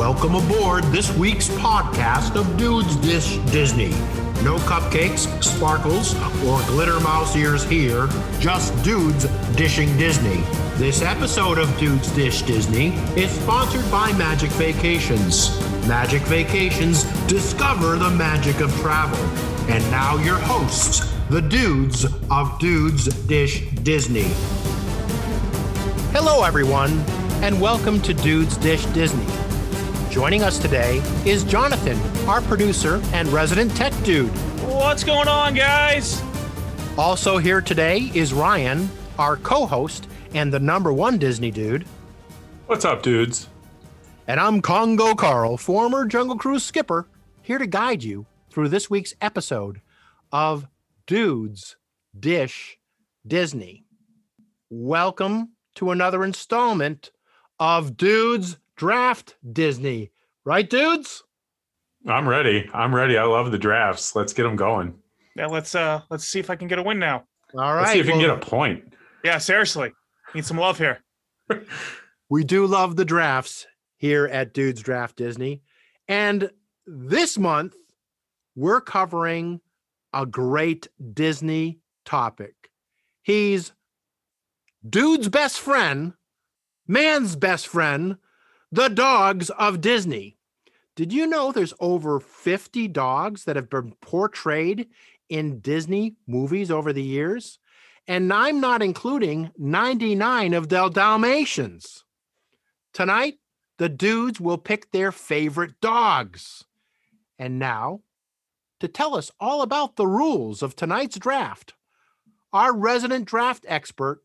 Welcome aboard this week's podcast of Dudes Dish Disney. No cupcakes, sparkles, or glitter mouse ears here, just dudes dishing Disney. This episode of Dudes Dish Disney is sponsored by Magic Vacations. Magic Vacations discover the magic of travel. And now your hosts, the dudes of Dudes Dish Disney. Hello, everyone, and welcome to Dudes Dish Disney. Joining us today is Jonathan, our producer and resident tech dude. What's going on, guys? Also here today is Ryan, our co-host and the number one Disney dude. What's up, dudes? And I'm Congo Carl, former Jungle Cruise skipper, here to guide you through this week's episode of Dudes Dish Disney. Welcome to another installment of Dudes Draft Disney. Right, dudes? I'm ready. I'm ready. I love the drafts. Let's get them going. Yeah, let's uh let's see if I can get a win now. All right. Let's see if you can get a point. Yeah, seriously. Need some love here. we do love the drafts here at Dudes Draft Disney. And this month, we're covering a great Disney topic. He's dude's best friend, man's best friend, the dogs of Disney. Did you know there's over 50 dogs that have been portrayed in Disney movies over the years? And I'm not including 99 of the Dalmatians. Tonight, the dudes will pick their favorite dogs. And now, to tell us all about the rules of tonight's draft, our resident draft expert,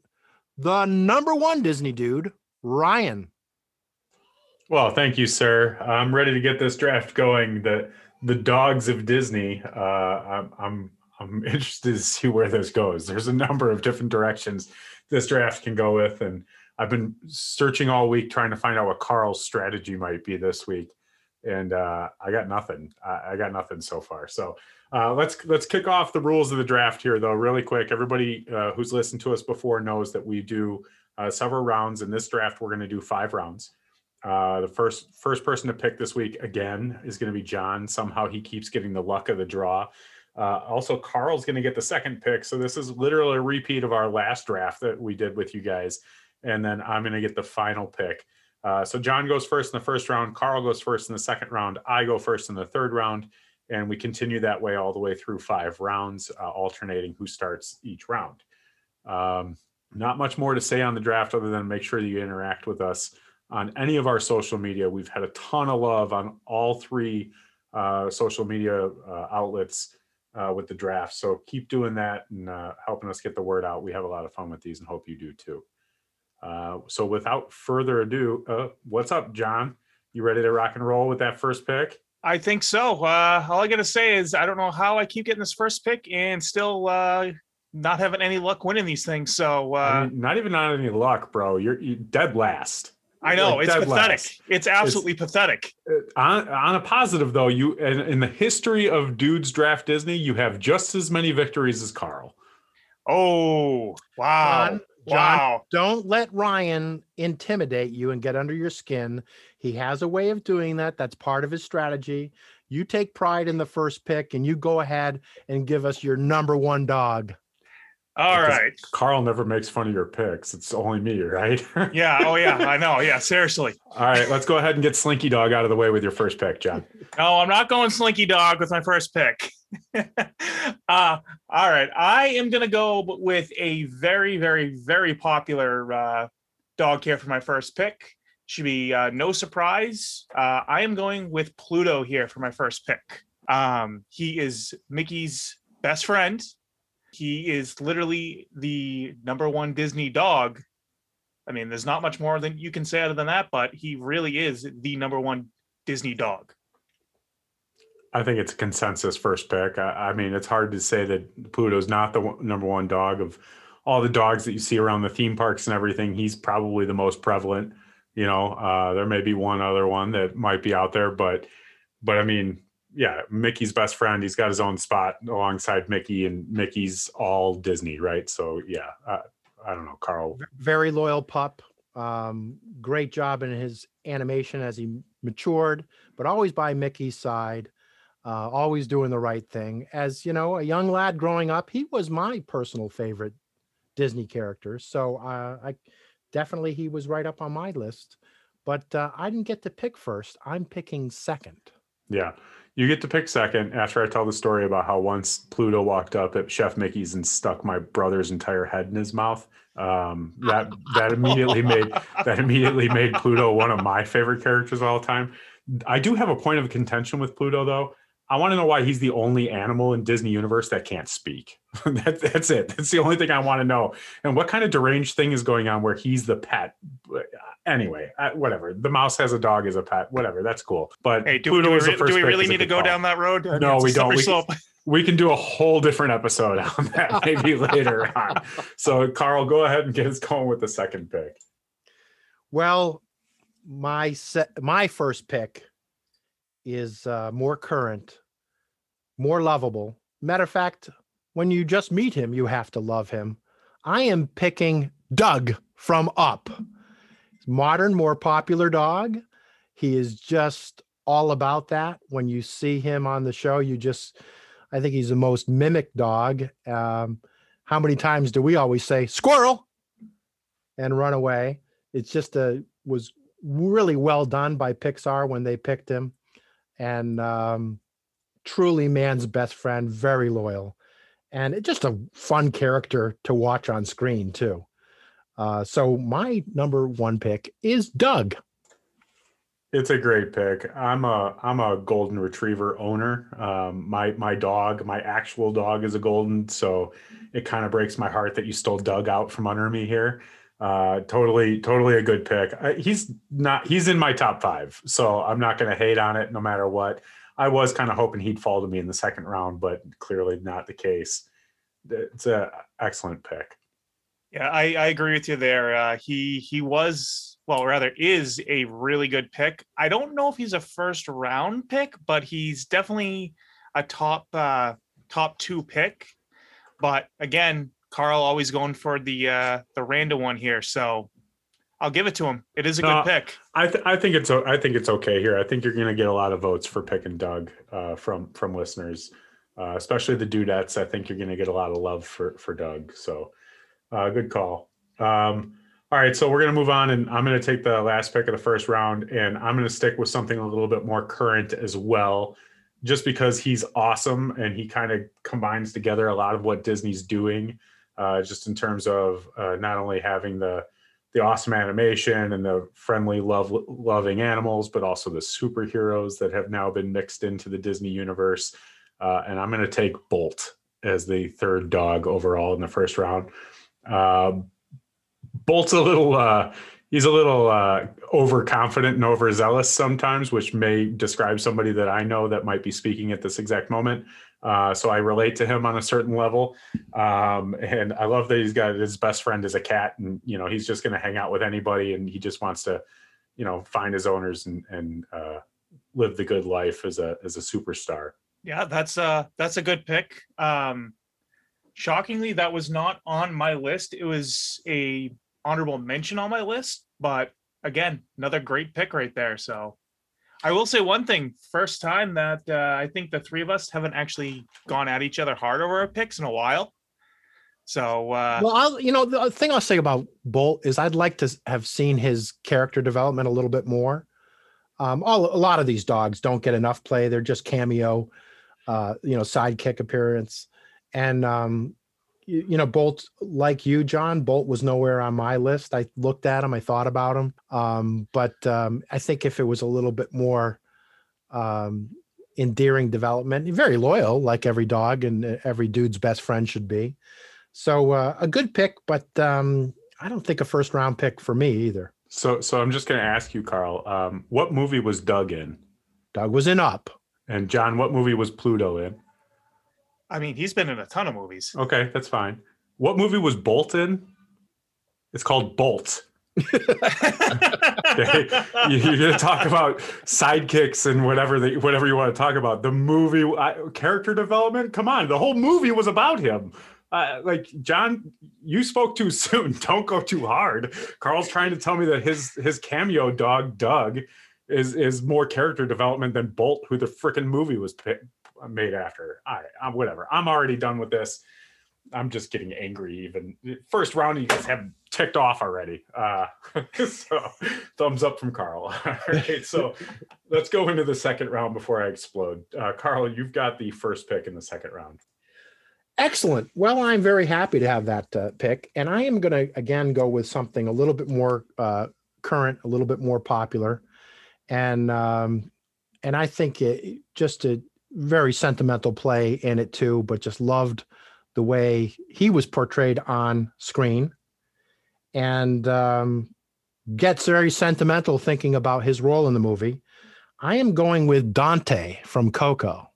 the number one Disney dude, Ryan. Well, thank you, sir. I'm ready to get this draft going. The the dogs of Disney. Uh, I'm, I'm I'm interested to see where this goes. There's a number of different directions this draft can go with, and I've been searching all week trying to find out what Carl's strategy might be this week, and uh, I got nothing. I, I got nothing so far. So uh, let's let's kick off the rules of the draft here, though, really quick. Everybody uh, who's listened to us before knows that we do uh, several rounds. In this draft, we're going to do five rounds. Uh, the first first person to pick this week again is going to be John. Somehow he keeps getting the luck of the draw. Uh, also, Carl's going to get the second pick. So this is literally a repeat of our last draft that we did with you guys. And then I'm going to get the final pick. Uh, so John goes first in the first round. Carl goes first in the second round. I go first in the third round. And we continue that way all the way through five rounds, uh, alternating who starts each round. Um, not much more to say on the draft other than make sure that you interact with us on any of our social media. We've had a ton of love on all three uh, social media uh, outlets uh, with the draft. So keep doing that and uh, helping us get the word out. We have a lot of fun with these and hope you do too. Uh, so without further ado, uh, what's up, John? You ready to rock and roll with that first pick? I think so. Uh, all I gotta say is I don't know how I keep getting this first pick and still uh, not having any luck winning these things. So uh, I mean, not even on any luck, bro. You're, you're dead last. I know Like it's pathetic. last. It's absolutely pathetic. Uh, on, on a positive though, you in, in the history of dudes draft Disney, you have just as many victories as Carl. Oh wow, John, John, wow. Don't let Ryan intimidate you and get under your skin. He has a way of doing that. That's part of his strategy. You take pride in the first pick and you go ahead and give us your number one dog. All Because right. Carl never makes fun of your picks. It's only me, right? Yeah. Oh yeah. I know. Yeah. Seriously. All right, let's go ahead and get Slinky Dog out of the way with your first pick, John. No, I'm not going Slinky Dog with my first pick. uh, all right. I am going to go with a very, very, very popular uh, dog here for my first pick. Should be uh, no surprise. Uh, I am going with Pluto here for my first pick. Um, he is Mickey's best friend. He is literally the number one Disney dog. I mean, there's not much more than you can say other than that, but he really is the number one Disney dog. I think it's a consensus first pick. I, I mean, it's hard to say that Pluto's not the number one dog of all the dogs that you see around the theme parks and everything. He's probably the most prevalent. You know, uh, there may be one other one that might be out there, but but I mean, yeah, Mickey's best friend. He's got his own spot alongside Mickey, and Mickey's all Disney, right? So yeah, uh, I don't know, Carl. Very loyal pup. Um, great job in his animation as he matured, but always by Mickey's side, uh, always doing the right thing. As you know, a young lad growing up, he was my personal favorite Disney character. So uh, I definitely he was right up on my list. But uh, I didn't get to pick first. I'm picking second. Yeah. You get to pick second after I tell the story about how once Pluto walked up at Chef Mickey's and stuck my brother's entire head in his mouth. Um, that that immediately made that immediately made Pluto one of my favorite characters of all time. I do have a point of contention with Pluto though. I want to know why he's the only animal in Disney universe that can't speak. that, that's it. That's the only thing I want to know. And what kind of deranged thing is going on where he's the pet? Anyway, uh, whatever. The mouse has a dog as a pet. Whatever. That's cool. But Hey, do, Pluto do we, is the re- first do we really need to go call. down that road? I No, it's we don't. We- We can do a whole different episode on that maybe later on. So, Carl, go ahead and get us going with the second pick. Well, my set, my first pick is uh, more current, more lovable. Matter of fact, when you just meet him, you have to love him. I am picking Dug from Up. Modern, more popular dog. He is just all about that. When you see him on the show, you just, I think he's the most mimic dog. Um, how many times do we always say squirrel and run away? It's just a was really well done by Pixar when they picked him, and um, truly man's best friend, very loyal, and just a fun character to watch on screen too. Uh, so my number one pick is Dug. It's a great pick. I'm a I'm a golden retriever owner. Um, my my dog, my actual dog, is a golden, so it kind of breaks my heart that you stole Dug out from under me here. Uh, totally, totally a good pick. He's not. He's in my top five, so I'm not going to hate on it no matter what. I was kind of hoping he'd fall to me in the second round, but clearly not the case. It's a excellent pick. Yeah, I, I agree with you there. Uh, he he was well, rather is a really good pick. I don't know if he's a first round pick, but he's definitely a top uh, top two pick. But again, Carl always going for the uh, the random one here, so I'll give it to him. It is a No, good pick. I th- I think it's I think it's okay here. I think you're going to get a lot of votes for picking Dug uh, from from listeners, uh, especially the dudettes. I think you're going to get a lot of love for for Dug. So, uh, good call. Um, all right, so we're going to move on, and I'm going to take the last pick of the first round, and I'm going to stick with something a little bit more current as well, just because he's awesome and he kind of combines together a lot of what Disney's doing, uh, just in terms of uh, not only having the the awesome animation and the friendly love loving animals but also the superheroes that have now been mixed into the disney universe. Uh, and i'm going to take bolt as the third dog overall in the first round. Uh, bolt's a little uh, he's a little uh, overconfident and overzealous sometimes which may describe somebody that i know that might be speaking at this exact moment uh, so I relate to him on a certain level, um, and I love that he's got his best friend as a cat, and you know he's just going to hang out with anybody, and he just wants to, you know, find his owners and and uh, live the good life as a as a superstar. Yeah, that's uh that's a good pick. Um shockingly, that was not on my list. It was a honorable mention on my list, but again, another great pick right there. So I will say one thing: first time that uh, I think the three of us haven't actually gone at each other hard over our picks in a while. So uh, Well, I'll, you know, the thing I'll say about Bolt is I'd like to have seen his character development a little bit more. Um, all a lot of these dogs don't get enough play; they're just cameo, uh, you know, sidekick appearance. And um, you, know, Bolt, like you, John, Bolt was nowhere on my list. I looked at him, I thought about him, um, but um, I think if it was a little bit more um, endearing development, very loyal, like every dog and uh, every dude's best friend should be. So uh, a good pick, but um, I don't think a first round pick for me either. So so I'm just going to ask you, Carl, um, what movie was Dug in? Dug was in Up. And John, what movie was Pluto in? I mean, he's been in a ton of movies. Okay, that's fine. What movie was Bolt in? It's called Bolt. You- going to talk about sidekicks and whatever they, whatever you want to talk about. The movie I, character development. Come on, the whole movie was about him. Uh, like John, you spoke too soon. Don't go too hard. Carl's trying to tell me that his his cameo dog Dug is is more character development than Bolt, who the freaking movie was pi- made after. I, I'm whatever. I'm already done with this. I'm just getting angry. Even first round, you guys have ticked off already. Uh, so thumbs up from Carl. All right, so let's go into the second round before I explode. Uh, Carl, you've got the first pick in the second round. Excellent. Well, I'm very happy to have that uh, pick, and I am going to again go with something a little bit more uh, current, a little bit more popular, and um, and I think it, just a very sentimental play in it too. But just loved the way he was portrayed on screen, and um, gets very sentimental thinking about his role in the movie. I am going with Dante from Coco.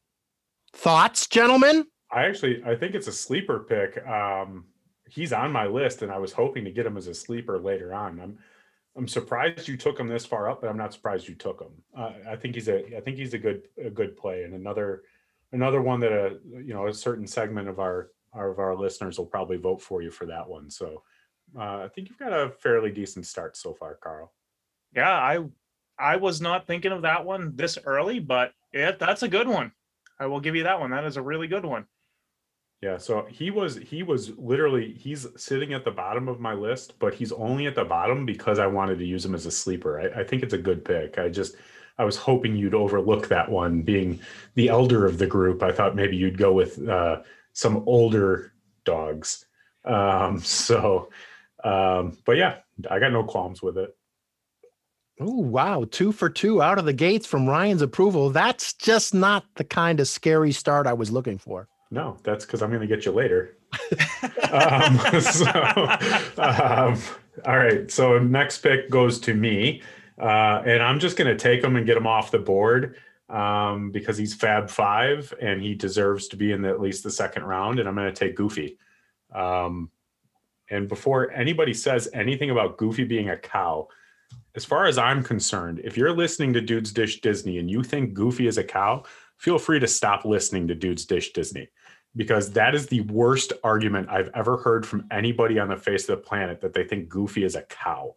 Thoughts, gentlemen? I actually I think it's a sleeper pick. Um, he's on my list, and I was hoping to get him as a sleeper later on. I'm I'm surprised you took him this far up, but I'm not surprised you took him. Uh, I think he's a I think he's a good a good play, and another another one that a you know a certain segment of our of our listeners will probably vote for you for that one. So uh, I think you've got a fairly decent start so far, Carl. Yeah, I I was not thinking of that one this early, but yeah, that's a good one. I will give you that one. That is a really good one. Yeah, so he was he was literally he's sitting at the bottom of my list, but he's only at the bottom because I wanted to use him as a sleeper. I, I think it's a good pick. I just I was hoping you'd overlook that one, being the elder of the group. I thought maybe you'd go with uh, some older dogs. Um, so, um, but yeah, I got no qualms with it. Oh, wow. Two for two out of the gates from Ryan's approval. That's just not the kind of scary start I was looking for. No, that's because I'm going to get you later. um, so, um, all right. So next pick goes to me, uh, and I'm just going to take him and get him off the board um, because he's Fab Five and he deserves to be in the, at least the second round. And I'm going to take Goofy. Um, and before anybody says anything about Goofy being a cow, as far as I'm concerned, if you're listening to Dudes Dish Disney and you think Goofy is a cow, feel free to stop listening to Dudes Dish Disney because that is the worst argument I've ever heard from anybody on the face of the planet that they think Goofy is a cow.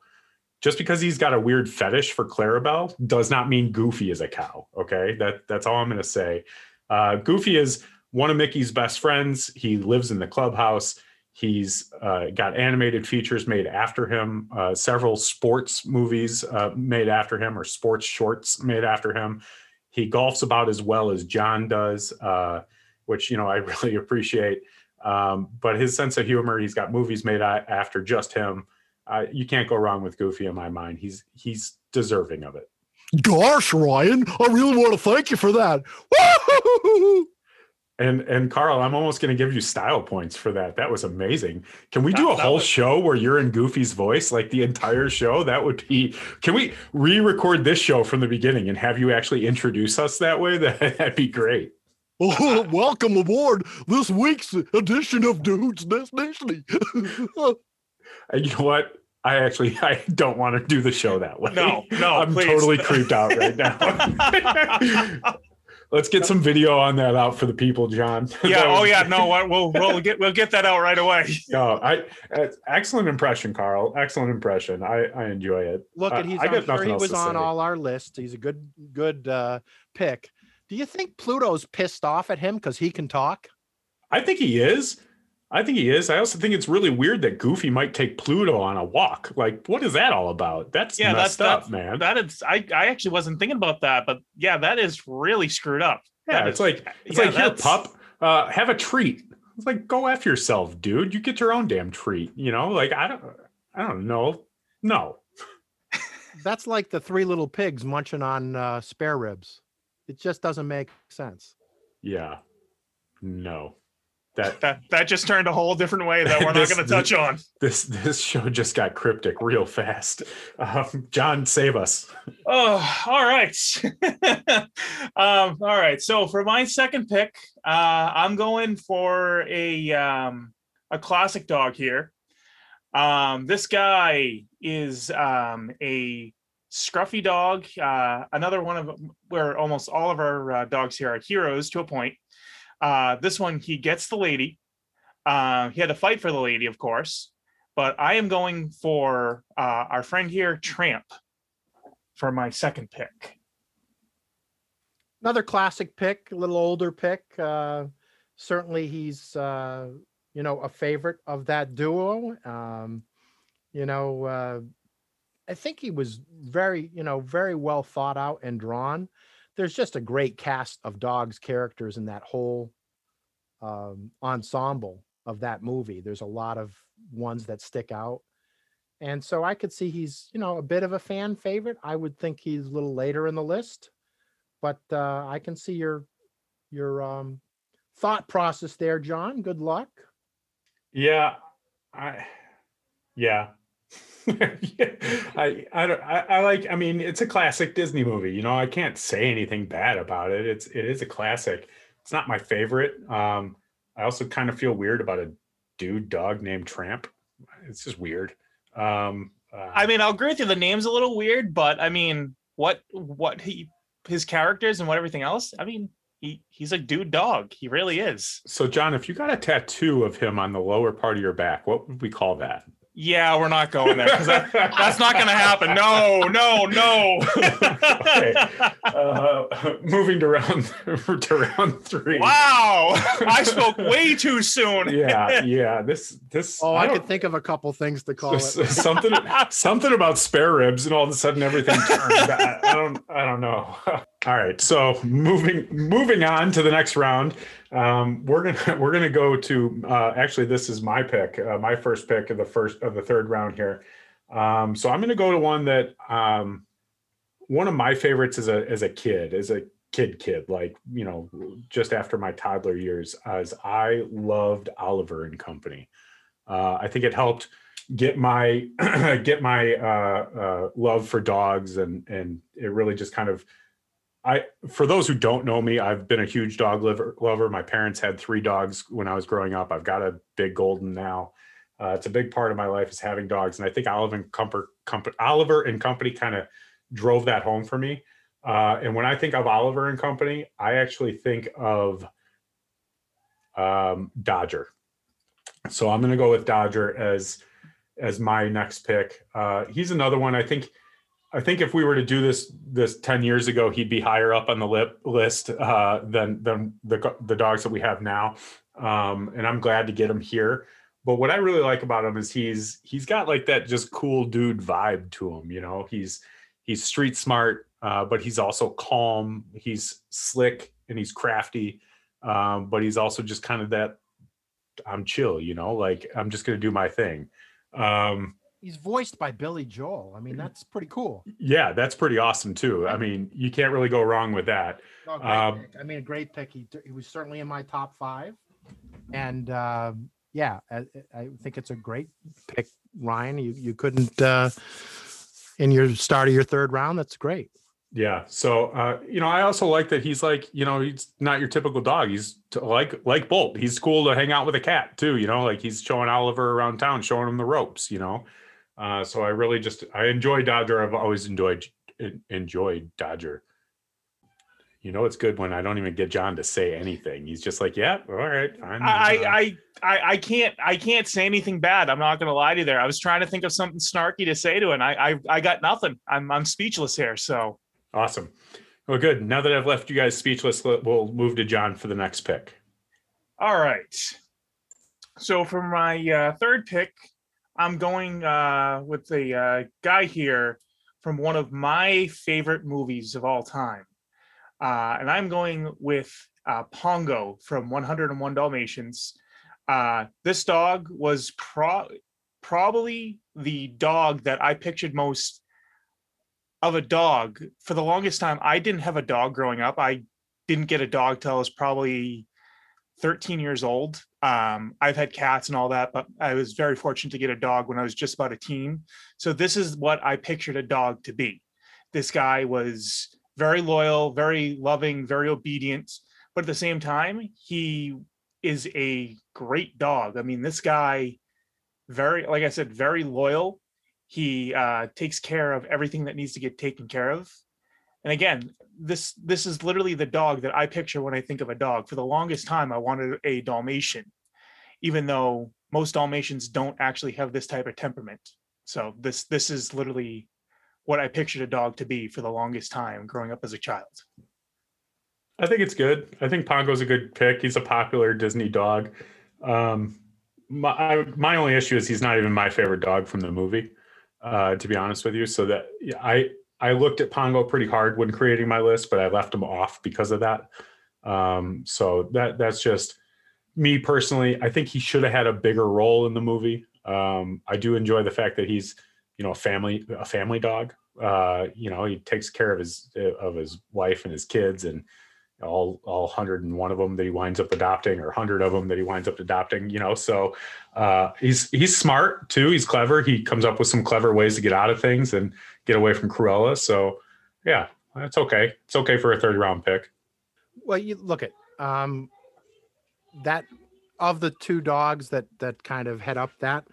Just because he's got a weird fetish for Clarabelle does not mean Goofy is a cow. Okay, that that's all I'm going to say. Uh, Goofy is one of Mickey's best friends. He lives in the clubhouse. He's uh, got animated features made after him, uh, several sports movies uh, made after him, or sports shorts made after him. He golfs about as well as John does. Which you know I really appreciate. Um, but his sense of humor, he's got movies made after just him. Uh, you can't go wrong with Goofy in my mind. He's he's deserving of it. Gosh, Ryan, I really want to thank you for that. And and Carl, I'm almost going to give you style points for that. That was amazing. Can we do a whole was- show where you're in Goofy's voice, like the entire show? That would be. Can we re-record this show from the beginning and have you actually introduce us that way? That that'd be great. Oh, welcome aboard this week's edition of Dudes This Disney. And you know what? I actually I don't want to do the show that way. No, no, I'm please. totally creeped out right now. Let's get some video on that out for the people, John. yeah. That Oh yeah. No. what- We'll we'll get we'll get that out right away. No, I excellent impression, Carl. Excellent impression. I I enjoy it. Look, Uh, at he's I got I'm sure he was on say. all our lists. He's a good good uh, pick. Do you think Pluto's pissed off at him because he can talk? I think he is. I think he is. I also think it's really weird that Goofy might take Pluto on a walk. Like, what is that all about? That's Yeah, that's- messed up, that's- man. That is. I I actually wasn't thinking about that, but yeah, that is really screwed up. yeah, That it's is- like it's yeah, like here, pup, uh, have a treat. It's like go f yourself, dude. You get your own damn treat. You know, like I don't, I don't know. No, That's like the three little pigs munching on uh, spare ribs. It just doesn't make sense. yeah, no. That That that just turned a whole different way that we're not going to touch on. this this show just got cryptic real fast. Um, John, save us. Oh, all right. um, all right. So for my second pick, uh, I'm going for a um, a classic dog here. Um, this guy is um, a scruffy dog. Uh, another one of where almost all of our uh, dogs here are heroes to a point. Uh, this one, he gets the lady. Uh, he had to fight for the lady, of course. But I am going for uh, our friend here, Tramp. for my second pick. Another classic pick, a little older pick. Uh, certainly, he's you know a favorite of that duo. Um, you know, I think he was very you know very well thought out and drawn. There's just a great cast of dogs characters in that whole um, ensemble of that movie. There's a lot of ones that stick out. And so I could see he's, you know, a bit of a fan favorite. I would think he's a little later in the list, but uh, I can see your your um, thought process there, John. Good luck. Yeah, I yeah. I I don't I, I like I mean it's a classic Disney movie. You know, I can't say anything bad about it. It's it is a classic. It's not my favorite. Um I also kind of feel weird about a dude dog named Tramp. It's just weird. Um, uh, I mean, I'll agree with you. The name's a little weird, but I mean, what what he his characters and what everything else. I mean, he he's a dude dog. He really is. So, John, if you got a tattoo of him on the lower part of your back, what would we call that? Yeah, we're not going there because that, that's not going to happen. No, no, no. okay. Uh, moving to round to round three. Wow, I spoke way too soon. yeah, yeah. This this. Oh, I, I could think of a couple things to call it. something something about spare ribs, and all of a sudden everything turned. I, I don't I don't know. All right, so moving moving on to the next round. Um, we're gonna we're gonna go to uh, actually this is my pick, uh, my first pick of the first of the third round here. Um, so I'm gonna go to one that um, one of my favorites as a as a kid, as a kid kid, like you know, just after my toddler years, as I loved Oliver and Company. Uh, I think it helped get my get my uh, uh, love for dogs, and and it really just kind of I for those who don't know me, I've been a huge dog lover. My parents had three dogs when I was growing up. I've got a big golden now. Uh, it's a big part of my life is having dogs, and I think Oliver and Comfort, Comfort, Oliver and Company kind of drove that home for me. Uh, and when I think of Oliver and Company, I actually think of um, Dodger. So I'm going to go with Dodger as as my next pick. Uh, he's another one. I think I think if we were to do this this ten years ago, he'd be higher up on the lip list uh, than than the the dogs that we have now. Um, and I'm glad to get him here. But what I really like about him is he's he's got like that just cool dude vibe to him. You know, he's he's street smart, uh, but he's also calm. He's slick and he's crafty, um, but he's also just kind of that I'm chill. You know, like I'm just gonna do my thing. Um, he's voiced by Billy Joel. I mean, that's pretty cool. Yeah, that's pretty awesome too. I mean, you can't really go wrong with that. Oh, um, I mean, a great pick. He, he was certainly in my top five, and uh, yeah, I, I, think it's a great pick, Ryan. You you couldn't uh, in your start of your third round. That's great. Yeah. So, uh, you know, I also like that he's like, you know, he's not your typical dog. He's t- like like Bolt. He's cool to hang out with a cat too. You know, like he's showing Oliver around town, showing him the ropes. You know, uh, so I really just I enjoy Dodger. I've always enjoyed enjoyed Dodger. You know, it's good when I don't even get John to say anything. He's just like, "Yeah, all right, fine." I, I, I, I can't, I can't say anything bad. I'm not going to lie to you there. I was trying to think of something snarky to say to, him. I, I, I got nothing. I'm, I'm speechless here. So awesome. Well, good. Now that I've left you guys speechless, we'll move to John for the next pick. All right. So for my uh, third pick, I'm going uh, with a uh, guy here from one of my favorite movies of all time. Uh, and I'm going with uh, Pongo from 101 Dalmatians. Uh, this dog was pro- probably the dog that I pictured most of a dog. For the longest time, I didn't have a dog growing up. I didn't get a dog till I was probably 13 years old. Um, I've had cats and all that, but I was very fortunate to get a dog when I was just about a teen. So this is what I pictured a dog to be. This guy was very loyal, very loving, very obedient, but at the same time, he is a great dog. I mean, this guy, very, like I said, very loyal. He uh, takes care of everything that needs to get taken care of. And again, this this is literally the dog that I picture when I think of a dog. For the longest time, I wanted a Dalmatian, even though most Dalmatians don't actually have this type of temperament. So this this is literally what I pictured a dog to be for the longest time growing up as a child. I think it's good. I think Pongo's a good pick. He's a popular Disney dog. Um, my my only issue is he's not even my favorite dog from the movie, uh, to be honest with you. So that yeah, I I looked at Pongo pretty hard when creating my list, but I left him off because of that. Um, so that that's just me personally. I think he should have had a bigger role in the movie. Um, I do enjoy the fact that he's you know a family a family dog. Uh, you know he takes care of his of his wife and his kids and all all 101 of them that he winds up adopting or 100 of them that he winds up adopting you know so uh, he's he's smart too he's clever he comes up with some clever ways to get out of things and get away from cruella. So yeah that's okay. It's okay for a third round pick. Well you look at um that of the two dogs that that kind of head up that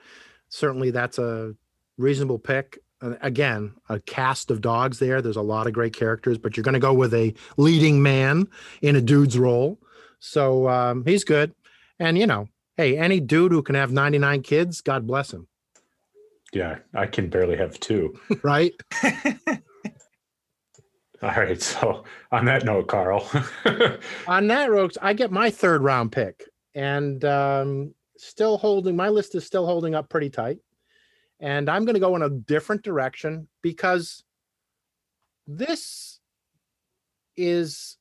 certainly that's a reasonable pick. Again a cast of dogs there. There's a lot of great characters but you're going to go with a leading man in a dude's role. So um, he's good. And you know hey any dude who can have 99 kids god bless him yeah i can barely have two right all right so on that note carl on that rokes i get my third round pick and um, still holding my list is still holding up pretty tight and I'm going to go in a different direction because this is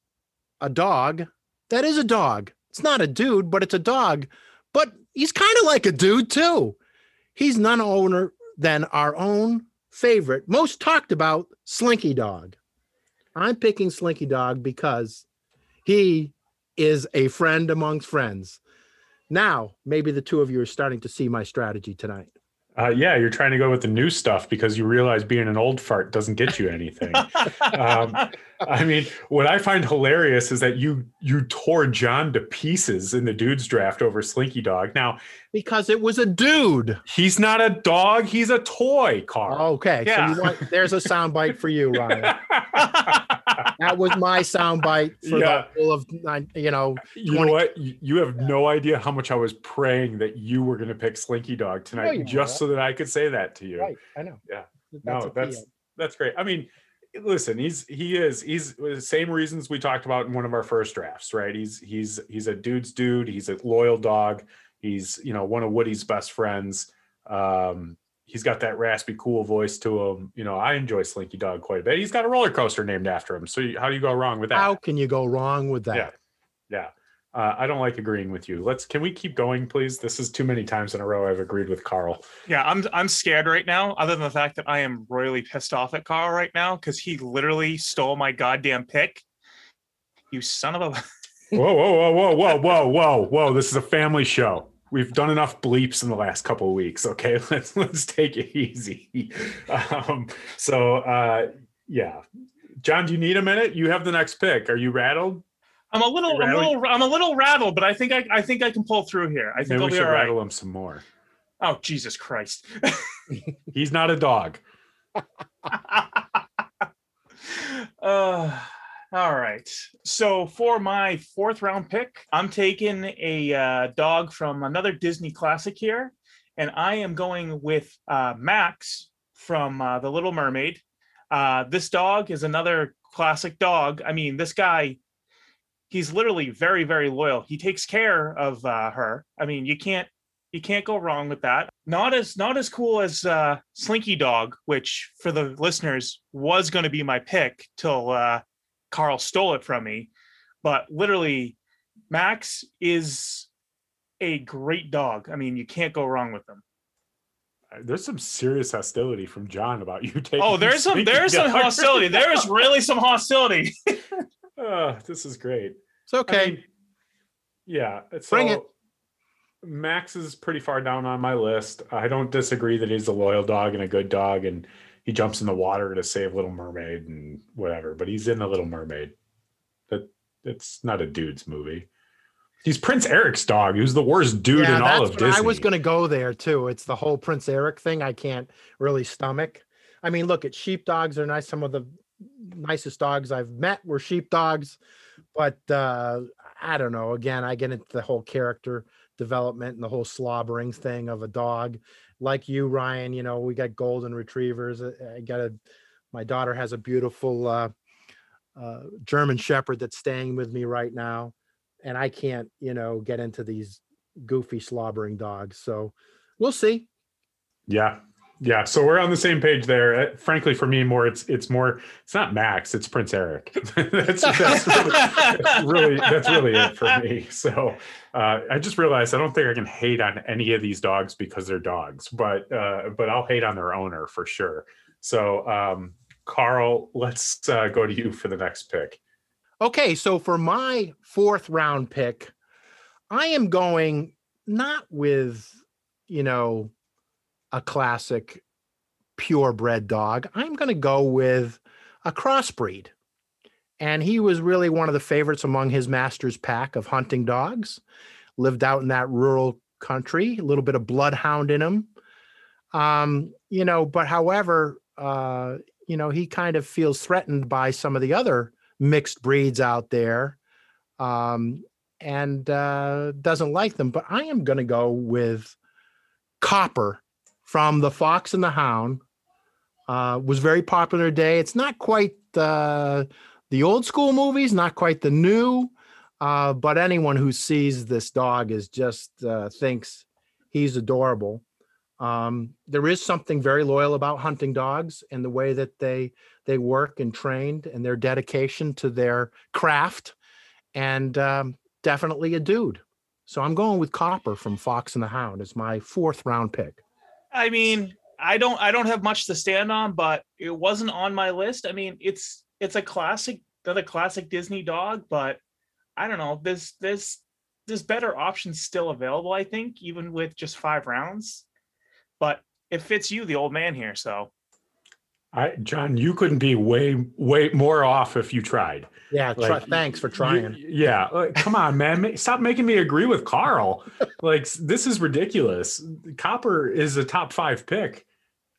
a dog that is a dog. It's not a dude, but it's a dog. But he's kind of like a dude too. He's none owner than our own favorite, most talked about Slinky Dog. I'm picking Slinky Dog because he is a friend amongst friends. Now, maybe the two of you are starting to see my strategy tonight. Uh, yeah, you're trying to go with the new stuff because you realize being an old fart doesn't get you anything. um, I mean, what I find hilarious is that you you tore John to pieces in the dudes draft over Slinky Dog. Now, because it was a dude. He's not a dog. He's a toy, Carl. Okay, yeah. so you want, there's a soundbite for you, Ryan. that was my soundbite for yeah. the whole of you know. 20. You know what? You have no idea how much I was praying that you were going to pick Slinky Dog tonight, just so that I could say that to you. Right, I know. Yeah, that's no, that's that's great. I mean, listen, he's he is he's the same reasons we talked about in one of our first drafts, right? He's he's he's a dude's dude. He's a loyal dog. He's you know one of Woody's best friends. Um, he's got that raspy, cool voice to him. You know, I enjoy Slinky Dog quite a bit. He's got a roller coaster named after him. So how do you go wrong with that? How can you go wrong with that? Yeah, yeah. Uh, I don't like agreeing with you. Let's can we keep going, please? This is too many times in a row I've agreed with Carl. Yeah, I'm I'm scared right now. Other than the fact that I am royally pissed off at Carl right now because he literally stole my goddamn pick. You son of a. whoa, whoa, whoa, whoa, whoa, whoa, whoa, whoa! This is a family show we've done enough bleeps in the last couple of weeks. Okay, let's let's take it easy. Um, so uh, yeah, John, do you need a minute? You have the next pick. Are you rattled? I'm a little, I'm a little, I'm a little rattled, but I think I, I think I can pull through here. I think Maybe I'll we be should all right. rattle him some more. Oh Jesus Christ! He's not a dog. uh, all right. So for my fourth round pick, I'm taking a uh, dog from another Disney classic here, and I am going with uh, Max from uh, The Little Mermaid. Uh, this dog is another classic dog. I mean, this guy, he's literally very, very loyal. He takes care of uh, her. I mean, you can't you can't go wrong with that. Not as not as cool as uh, Slinky Dog, which for the listeners was going to be my pick till uh, Carl stole it from me. But literally, Max is a great dog. I mean, you can't go wrong with him. Uh, there's some serious hostility from John about you taking. Oh, there's some there's some hostility. There is really some hostility. oh, this is great. It's okay. I mean, yeah, so bring it. Max is pretty far down on my list. I don't disagree that he's a loyal dog and a good dog, and he jumps in the water to save Little Mermaid and whatever. But he's in the Little Mermaid. That it's not a dude's movie. He's Prince Eric's dog. Who's the worst dude yeah, in all of Disney. I was going to go there too. It's the whole Prince Eric thing. I can't really stomach. I mean, look, at sheepdogs are nice. Some of the nicest dogs I've met were sheepdogs, but uh, I don't know. Again, I get into the whole character development and the whole slobbering thing of a dog like you, Ryan, you know, we got golden retrievers. Uh, I got a My daughter has a beautiful uh, uh, German Shepherd that's staying with me right now, and I can't, you know, get into these goofy slobbering dogs. So we'll see. Yeah. Yeah, so we're on the same page there. Uh, frankly, for me, more it's it's more it's not Max, it's Prince Eric. that's, that's, really, that's really that's really it for me. So uh, I just realized I don't think I can hate on any of these dogs because they're dogs, but uh, but I'll hate on their owner for sure. So um, Carl, let's uh, go to you for the next pick. Okay, so for my fourth round pick, I am going not with you know a classic purebred dog. I'm going to go with a crossbreed. And he was really one of the favorites among his master's pack of hunting dogs. Lived out in that rural country, a little bit of bloodhound in him. Um, you know, but however, uh, you know, he kind of feels threatened by some of the other mixed breeds out there um, and uh, doesn't like them. But I am going to go with Copper from The Fox and the Hound. Uh, was very popular today. It's not quite the the old school movies, not quite the new, uh, but anyone who sees this dog is just uh, thinks he's adorable. Um, there is something very loyal about hunting dogs and the way that they they work and trained and their dedication to their craft, and um, definitely a dude. So I'm going with Copper from Fox and the Hound as my fourth round pick. I mean, I don't I don't have much to stand on, but it wasn't on my list. I mean, it's it's a classic, another classic Disney dog, but I don't know. There's there's there's better options still available, I think, even with just five rounds. But it fits you, the old man here. So I John, you couldn't be way way more off if you tried. Yeah, like, thanks for trying. You, yeah, like, come on, man, stop making me agree with Carl. like this is ridiculous. Copper is a top five pick.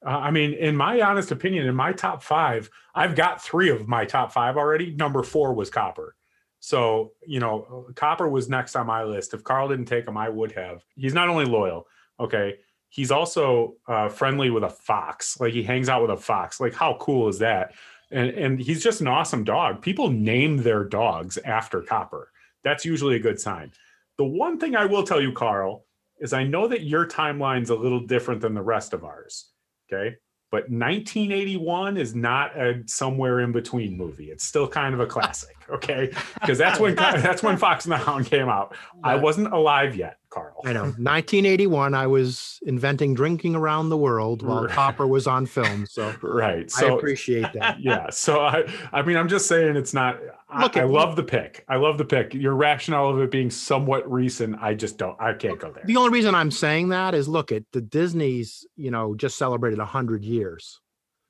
Uh, I mean, in my honest opinion, in my top five, I've got three of my top five already. Number four was Copper. So, you know, Copper was next on my list. If Carl didn't take him, I would have. He's not only loyal, okay, he's also uh, friendly with a fox. Like he hangs out with a fox. Like, how cool is that? and and he's just an awesome dog. People name their dogs after Copper. That's usually a good sign. The one thing I will tell you, Carl, is I know that your timeline's a little different than the rest of ours. Okay but 1981 is not a somewhere in between movie. It's still kind of a classic, okay? Because that's when that's when Fox and the Hound came out. I wasn't alive yet, Carl. I know. 1981, I was inventing drinking around the world while right. Copper was on film. So right, so I appreciate that. Yeah. So I, I mean, I'm just saying it's not. Look, I, I love the pick. I love the pick. Your rationale of it being somewhat recent, I just don't. I can't go there. The only reason I'm saying that is, look at the Disney's. You know, just celebrated 100 years years.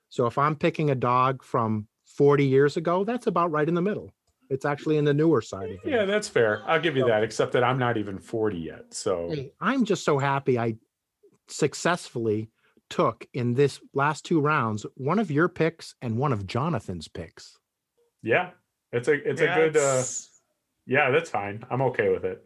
So if I'm picking a dog from 40 years ago, that's about right in the middle. It's actually in the newer side of it. Yeah, that's fair. I'll give you so, that, except that I'm not even 40 yet. So hey, I'm just so happy I successfully took in this last two rounds one of your picks and one of Jonathan's picks. Yeah, it's a it's yeah, a good uh yeah, that's fine. I'm okay with it.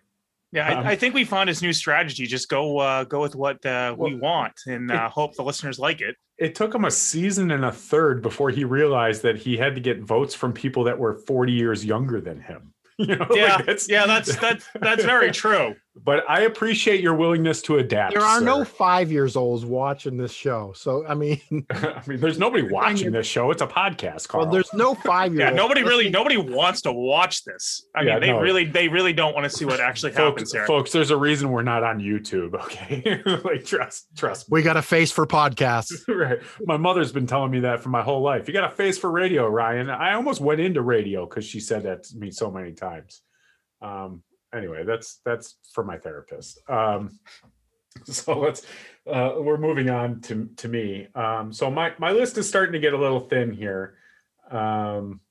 Yeah, I, um, I, think we found his new strategy. Just go uh, go with what uh, well, we want and uh, it, hope the listeners like it. It took him a season and a third before he realized that he had to get votes from people that were 40 years younger than him. You know, yeah, like that's, yeah, that's that's that's very true. But I appreciate your willingness to adapt. There are sir. no five years olds watching this show, so I mean, I mean, there's nobody watching this show. It's a podcast, Carl. Well, there's no five year. yeah, nobody really, nobody wants to watch this. I yeah, mean, they no. really, they really don't want to see what actually folks, happens here, folks. There's a reason we're not on YouTube. Okay, like trust, trust. Me. We got a face for podcasts. right. My mother's been telling me that for my whole life. You got a face for radio, Ryan. I almost went into radio because she said that to me so many times. Um, anyway, that's that's for my therapist. Um, so let's uh, we're moving on to to me. Um, so my my list is starting to get a little thin here. Um,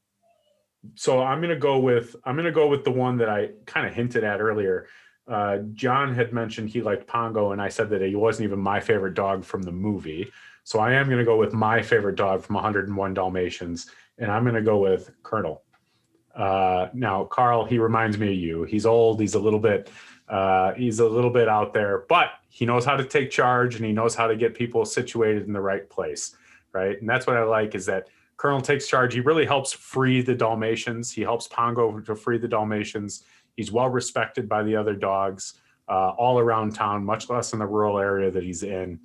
so I'm gonna go with I'm gonna go with the one that I kind of hinted at earlier. Uh, John had mentioned he liked Pongo, and I said that he wasn't even my favorite dog from the movie. So I am to go with my favorite dog from 101 Dalmatians, and I'm to go with Colonel. Uh, now, Carl, he reminds me of you. He's old. He's a little bit. Uh, he's a little bit out there, but he knows how to take charge and he knows how to get people situated in the right place, right? And that's what I like is that Colonel takes charge. He really helps free the Dalmatians. He helps Pongo to free the Dalmatians. He's well respected by the other dogs uh, all around town, much less in the rural area that he's in.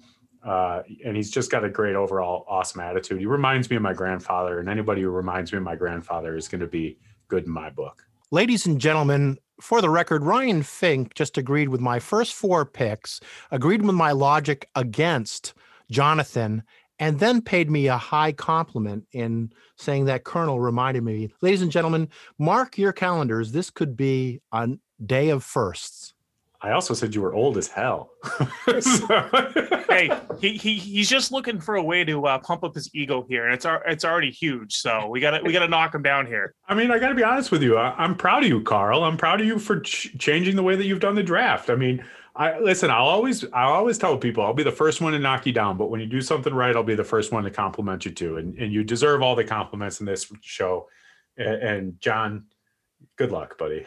Uh, and he's just got a great overall awesome attitude. He reminds me of my grandfather, and anybody who reminds me of my grandfather is going to be good in my book. Ladies and gentlemen, for the record, Ryan Fink just agreed with my first four picks, agreed with my logic against Jonathan, and then paid me a high compliment in saying that Colonel reminded me. Ladies and gentlemen, mark your calendars. This could be a day of firsts. I also said you were old as hell. hey, he, he he's just looking for a way to uh, pump up his ego here, and it's it's already huge. So we got to we got to knock him down here. I mean, I got to be honest with you. I, am proud of you, Carl. I'm proud of you for ch- changing the way that you've done the draft. I mean, I listen. I'll always I'll always tell people I'll be the first one to knock you down, but when you do something right, I'll be the first one to compliment you too. And and you deserve all the compliments in this show. and, and John good luck, buddy.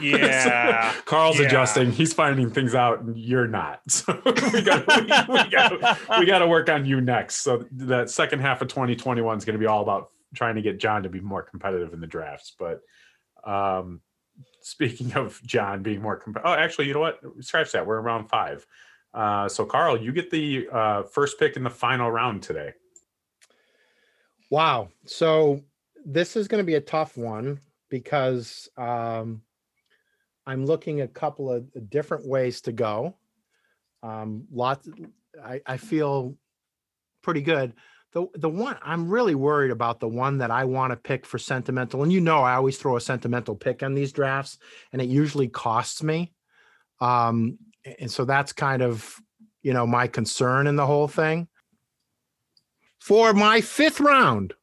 Yeah. so Carl's yeah. adjusting. He's finding things out, and you're not. So we got we, got we got to work on you next. So that second half of 2021 is going to be all about trying to get John to be more competitive in the drafts. But um, speaking of John being more competitive, oh, actually, you know what? Scratch that. We're around five. Uh, so Carl, you get the uh, first pick in the final round today. Wow. So this is going to be a tough one because um, I'm looking a couple of different ways to go. Um, lots, I, I feel pretty good. The the one I'm really worried about the one that I want to pick for sentimental, and you know I always throw a sentimental pick on these drafts, and it usually costs me. Um, and so that's kind of you know my concern in the whole thing. For my fifth round,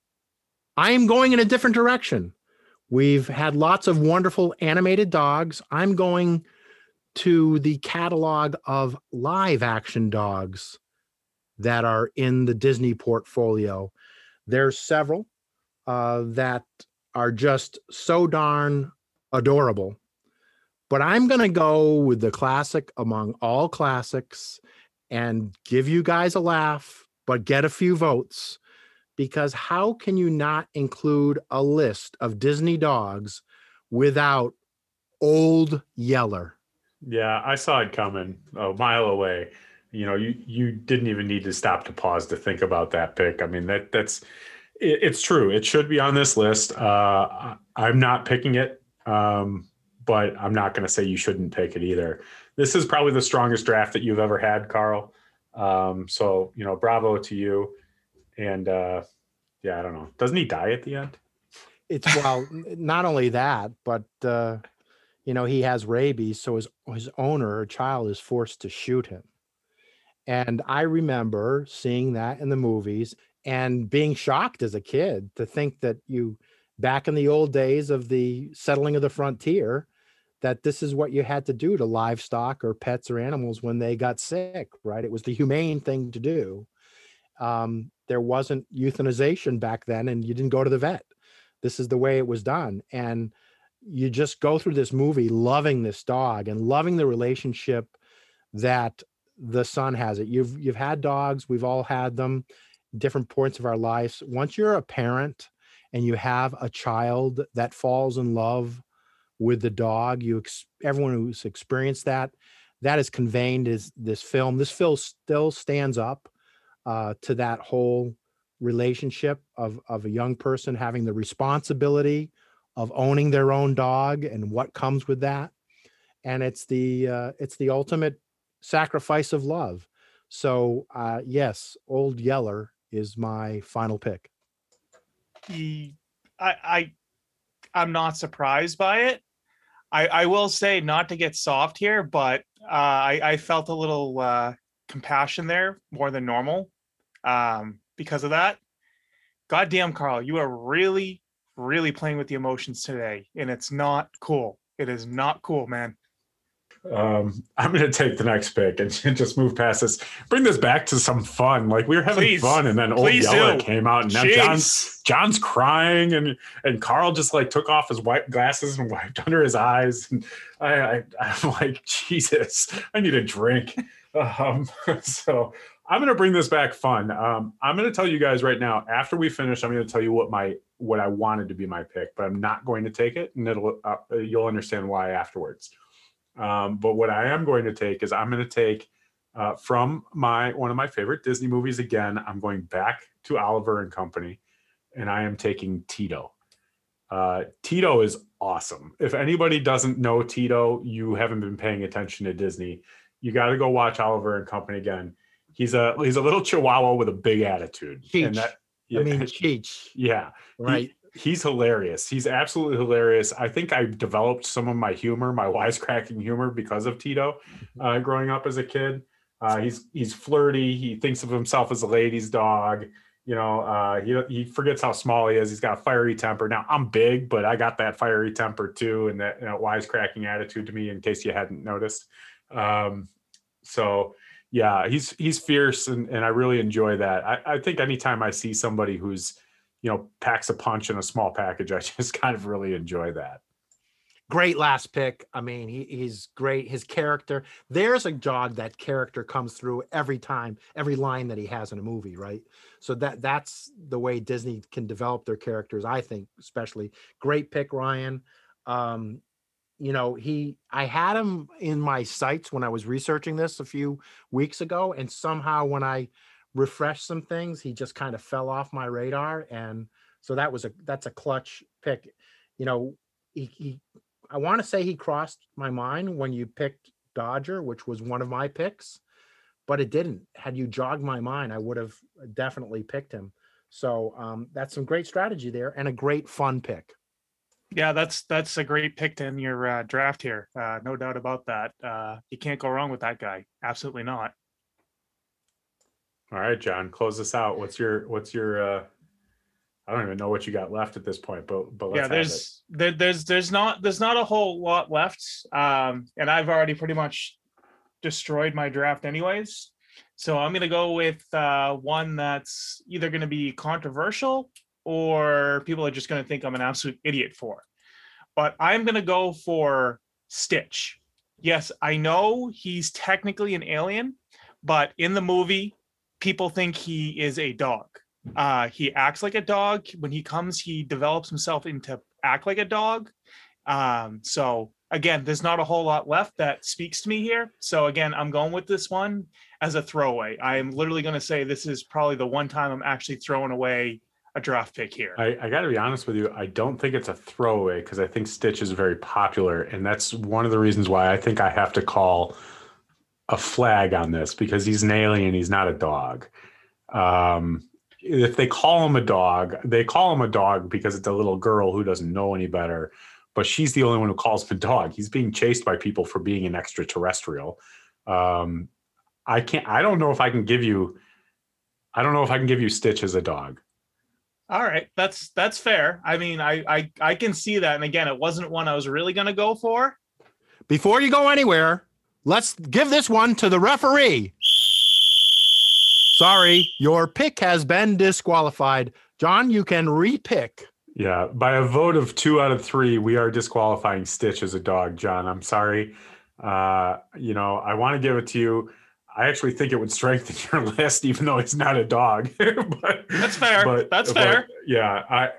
I am going in a different direction. We've had lots of wonderful animated dogs. I'm going to the catalog of live action dogs that are in the Disney portfolio. There's several uh, that are just so darn adorable. But I'm going to go with the classic among all classics and give you guys a laugh, but get a few votes because how can you not include a list of Disney dogs without Old Yeller? Yeah, I saw it coming a mile away. You know, you you didn't even need to stop to pause to think about that pick. I mean, that that's it, it's true. It should be on this list. Uh, I'm not picking it, um, but I'm not going to say you shouldn't pick it either. This is probably the strongest draft that you've ever had, Carl. Um, so you know, bravo to you and uh yeah i don't know. Doesn't he die at the end? It's well not only that but uh you know he has rabies so his his owner or child is forced to shoot him. And i remember seeing that in the movies and being shocked as a kid to think that you back in the old days of the settling of the frontier that this is what you had to do to livestock or pets or animals when they got sick right? It was the humane thing to do. Um, there wasn't euthanization back then and you didn't go to the vet. This is the way it was done. And you just go through this movie loving this dog and loving the relationship that the son has it. You've you've had dogs we've all had them different points of our lives. Once you're a parent and you have a child that falls in love with the dog you ex- everyone who's experienced that that is conveyed as this film. This film still stands up uh, to that whole relationship of of a young person having the responsibility of owning their own dog and what comes with that. And it's the uh, it's the ultimate sacrifice of love. So uh, yes old yeller is my final pick. He, I, I, I'm not surprised by it. I, I will say not to get soft here, but uh, I, I felt a little uh, compassion there more than normal um, because of that. Goddamn, Carl, you are really, really playing with the emotions today, and it's not cool. It is not cool, man. Um, I'm going to take the next pick and just move past this. Bring this back to some fun. Like we were having Please. fun, and then Old Yeller do. came out, and now Jeez. John's John's crying, and and Carl just like took off his white glasses and wiped under his eyes, and I, I I'm like Jesus, I need a drink. Um, so I'm going to bring this back fun. Um, I'm going to tell you guys right now. After we finish, I'm going to tell you what my what I wanted to be my pick, but I'm not going to take it, and it'll uh, you'll understand why afterwards. Um, but what I am going to take is I'm going to take uh, from my one of my favorite Disney movies again. I'm going back to Oliver and Company, and I am taking Tito. Uh, Tito is awesome. If anybody doesn't know Tito, you haven't been paying attention to Disney. You got to go watch Oliver and Company again he's a he's a little chihuahua with a big attitude. Cheech. And that, yeah, I mean, Cheech. Yeah. Right. He, he's hilarious. He's absolutely hilarious. I think I developed some of my humor, my wisecracking humor, because of Tito, uh, growing up as a kid. Uh, he's he's flirty. He thinks of himself as a lady's dog. You know, uh, he he forgets how small he is. He's got a fiery temper. Now I'm big, but I got that fiery temper too, and that, that wisecracking attitude to me. In case you hadn't noticed, um, so yeah, he's he's fierce, and and I really enjoy that. I, I think anytime I see somebody who's you know packs a punch in a small package, I just kind of really enjoy that. Great last pick. I mean, he, he's great. His character, there's a dog that character comes through every time, every line that he has in a movie, right? So that that's the way Disney can develop their characters. I think, especially great pick, Ryan. Um, you know, he I had him in my sights when I was researching this a few weeks ago, and somehow when I refreshed some things, he just kind of fell off my radar. And so that was a that's a clutch pick. You know, he, he I want to say he crossed my mind when you picked Dodger, which was one of my picks, but it didn't. Had you jogged my mind, I would have definitely picked him. So um, that's some great strategy there and a great fun pick. Yeah, that's that's a great pick in your uh, draft here. Uh, no doubt about that. Uh, you can't go wrong with that guy. Absolutely not. All right, John, close this out. What's your what's your uh I don't even know what you got left at this point, but but yeah, there's there, there's there's not there's not a whole lot left. Um, and I've already pretty much destroyed my draft anyways. So I'm gonna go with uh one that's either gonna be controversial or people are just going to think I'm an absolute idiot for. But I'm going to go for Stitch. Yes, I know he's technically an alien, but in the movie, people think he is a dog. Uh, he acts like a dog. When he comes, he develops himself into act like a dog. Um, so again, there's not a whole lot left that speaks to me here. So again, I'm going with this one as a throwaway. I am literally going to say this is probably the one time I'm actually throwing away a draft pick here. I, I got to be honest with you. I don't think it's a throwaway because I think Stitch is very popular. And that's one of the reasons why I think I have to call a flag on this because he's an alien. He's not a dog. Um, if they call him a dog, they call him a dog because it's a little girl who doesn't know any better. But she's the only one who calls him a dog. He's being chased by people for being an extraterrestrial. Um, I can't. I don't know if I can give you. I don't know if I can give you Stitch as a dog. All right, that's that's fair. I mean, I I I can see that, and again, it wasn't one I was really going to go for. Before you go anywhere, let's give this one to the referee. Sorry, your pick has been disqualified. John, you can repick. Yeah, by a vote of two out of three, we are disqualifying Stitch as a dog. John, I'm sorry. Uh, you know, I want to give it to you. I actually think it would strengthen your list, even though it's not a dog. but, That's fair. But, That's but, fair. Yeah, I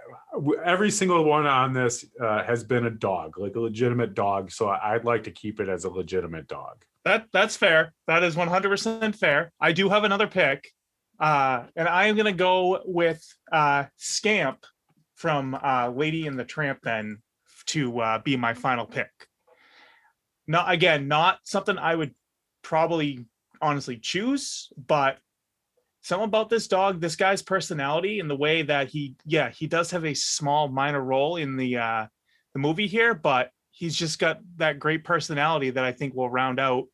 every single one on this uh, has been a dog, like a legitimate dog. So I'd like to keep it as a legitimate dog. That that's fair. That is 100% fair. I do have another pick, uh, and I am going to go with uh, Scamp from uh, Lady and the Tramp then to uh, be my final pick. Not again, not something I would probably honestly choose, but something about this dog, this guy's personality and the way that he, yeah, he does have a small minor role in the uh the movie here, but he's just got that great personality that I think will round out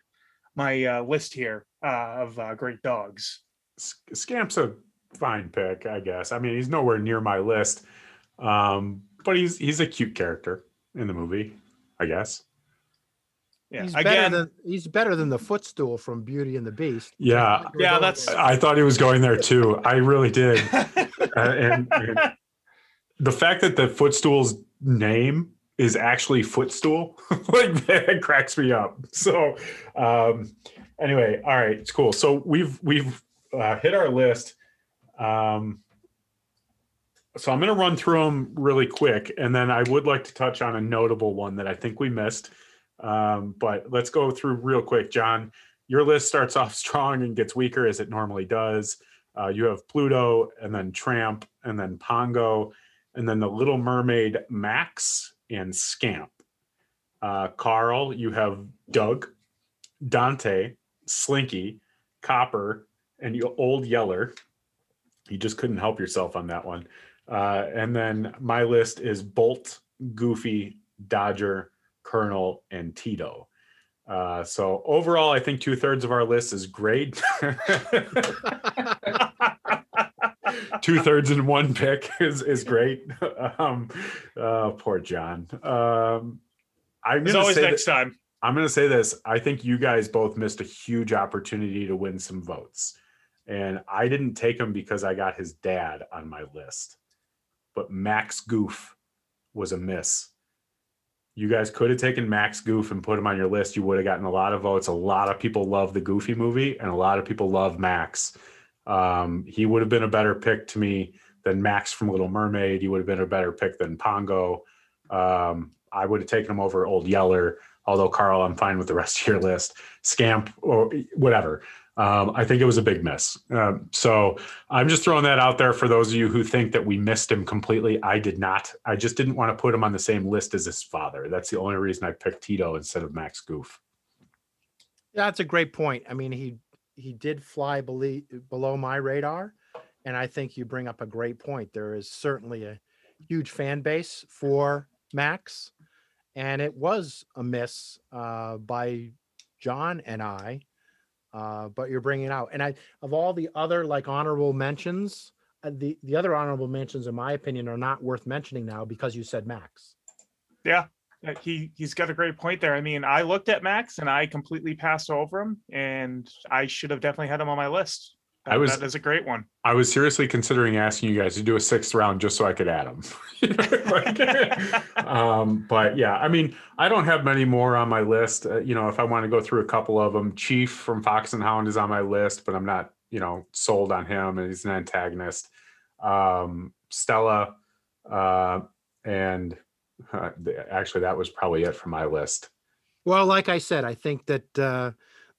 my uh, list here uh, of uh, great dogs. Scamp's a fine pick, I guess. I mean, he's nowhere near my list, um, but he's he's a cute character in the movie, I guess. Yeah. He's Again, better than he's better than the footstool from Beauty and the Beast. Yeah, yeah, that's. I thought he was going there too. I really did, uh, and, and the fact that the footstool's name is actually footstool, like that cracks me up. So, um, anyway, all right, it's cool. So we've we've uh, hit our list. Um, so I'm going to run through them really quick, and then I would like to touch on a notable one that I think we missed. Um, but let's go through real quick, John. Your list starts off strong and gets weaker as it normally does. Uh, you have Pluto, and then Tramp, and then Pongo, and then the Little Mermaid Max and Scamp. Uh, Carl, you have Dug, Dante, Slinky, Copper, and Old Yeller. You just couldn't help yourself on that one. Uh, and then my list is Bolt, Goofy, Dodger, Colonel, and Tito. Uh, so overall, I think two thirds of our list is great. two thirds in one pick is is great. Um, uh, poor John. Um, I'm always say next that- time. I'm going to say this. I think you guys both missed a huge opportunity to win some votes. And I didn't take him because I got his dad on my list. But Max Goof was a miss. You guys could have taken Max Goof and put him on your list. You would have gotten a lot of votes. A lot of people love the Goofy movie, and a lot of people love Max. Um, he would have been a better pick to me than Max from Little Mermaid. He would have been a better pick than Pongo. Um, I would have taken him over Old Yeller although Carl, I'm fine with the rest of your list, Scamp or whatever. Um, I think it was a big miss. Um, so I'm just throwing that out there for those of you who think that we missed him completely. I did not. I just didn't want to put him on the same list as his father. That's the only reason I picked Tito instead of Max Goof. That's a great point. I mean, he he did fly below, below my radar, and I think you bring up a great point. There is certainly a huge fan base for Max, and it was a miss uh, by John and I. Uh, but you're bringing out, and I of all the other like honorable mentions, uh, the the other honorable mentions, in my opinion, are not worth mentioning now because you said Max. Yeah, He he's got a great point there. I mean, I looked at Max and I completely passed over him, and I should have definitely had him on my list. I was- that is a great one. I was seriously considering asking you guys to do a sixth round just so I could add them. Like, um, but yeah, I mean, I don't have many more on my list. Uh, you know, if I want to go through a couple of them, Chief from Fox and Hound is on my list, but I'm not, you know, sold on him, and he's an antagonist. Um, Stella, uh, and uh, actually, that was probably it for my list. Well, like I said, I think that uh,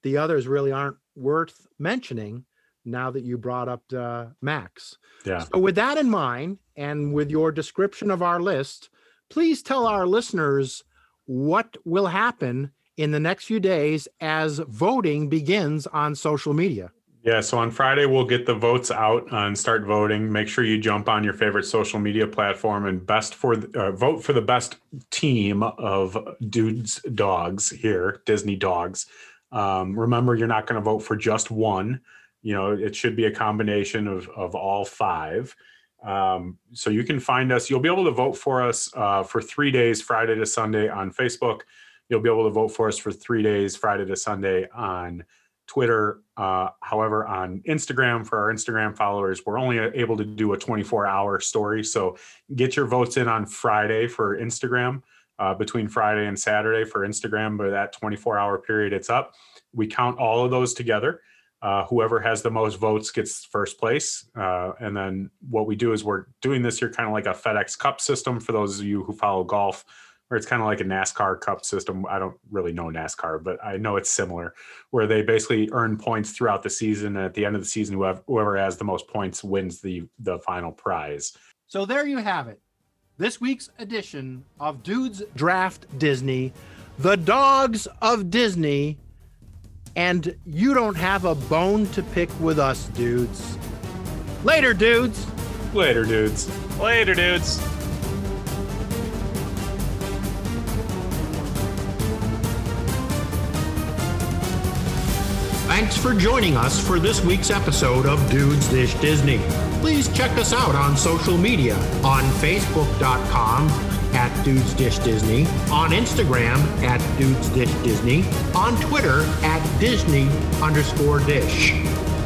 the others really aren't worth mentioning now that you brought up uh, Max. Yeah. So, with that in mind, and with your description of our list, please tell our listeners what will happen in the next few days as voting begins on social media. Yeah, so on Friday we'll get the votes out and start voting. Make sure you jump on your favorite social media platform and best for uh, vote for the best team of dudes dogs here, Disney dogs. Um, remember, you're not going to vote for just one. You know, it should be a combination of of all five. Um, so you can find us. You'll be able to vote for us uh, for three days, Friday to Sunday on Facebook. You'll be able to vote for us for three days, Friday to Sunday on Twitter. Uh, however, on Instagram, for our Instagram followers, we're only able to do a 24 hour story. So get your votes in on Friday for Instagram, uh, between Friday and Saturday for Instagram, but that 24 hour period, it's up. We count all of those together. Uh, whoever has the most votes gets first place. Uh, and then what we do is we're doing this here kind of like a FedEx Cup system for those of you who follow golf, or it's kind of like a NASCAR Cup system. I don't really know NASCAR, but I know it's similar, where they basically earn points throughout the season. And at the end of the season, whoever, whoever has the most points wins the the final prize. So there you have it. This week's edition of Dudes Draft Disney, the dogs of Disney, and you don't have a bone to pick with us, dudes. Later, dudes. Later, dudes. Later, dudes. Thanks for joining us for this week's episode of Dudes Dish Disney. Please check us out on social media on Facebook.com at Dudes Dish Disney, on Instagram at Dudes Dish Disney, on Twitter at Disney underscore Dish.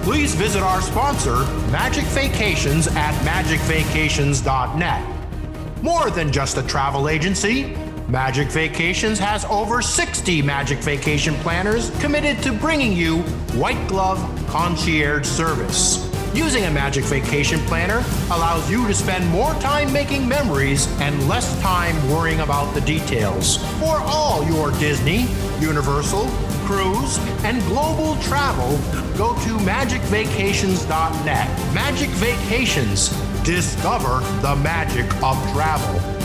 Please visit our sponsor, Magic Vacations at magicvacations.net. More than just a travel agency, Magic Vacations has over 60 Magic Vacation planners committed to bringing you white glove, concierge service. Using a Magic Vacation Planner allows you to spend more time making memories and less time worrying about the details. For all your Disney, Universal, cruise, and global travel, go to magicvacations.net. Magic Vacations. Discover the magic of travel.